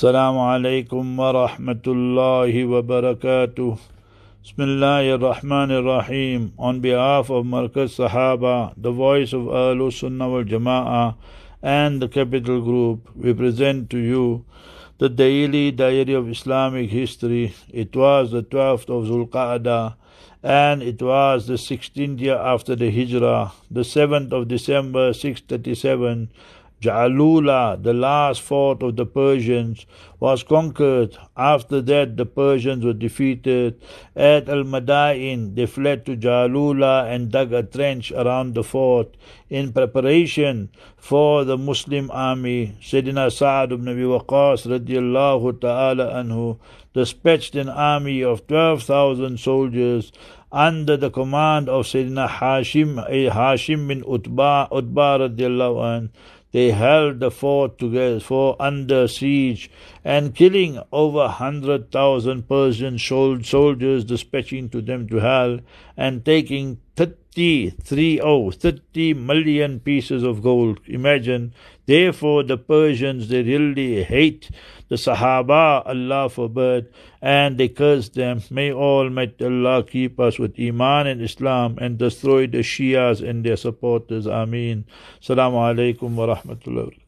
السلام عليكم ورحمة الله وبركاته بسم الله الرحمن الرحيم On behalf of Markaz Sahaba, the voice of Ahlul Sunnah wal Jama'ah and the Capital Group, we present to you the daily diary of Islamic history. It was the 12th of Zulqa'dah and it was the 16th year after the Hijrah, the 7th of December 637 Jalula, the last fort of the Persians, was conquered. After that, the Persians were defeated. At Al Madain, they fled to Jalula and dug a trench around the fort in preparation for the Muslim army. Sayyidina Sa'ad ibn Abi Waqqas radiallahu ta'ala anhu dispatched an army of 12,000 soldiers under the command of Sayyidina Hashim, eh, Hashim bin Utba, Utba radiallahu anhu they held the fort together for under siege and killing over a hundred thousand Persian soldiers, dispatching to them to hell and taking 30, 30, oh, 30 million pieces of gold. Imagine. Therefore, the Persians, they really hate the Sahaba, Allah forbid, and they curse them. May Almighty Allah keep us with Iman and Islam and destroy the Shias and their supporters. Ameen. Assalamu alaikum wa rahmatullahi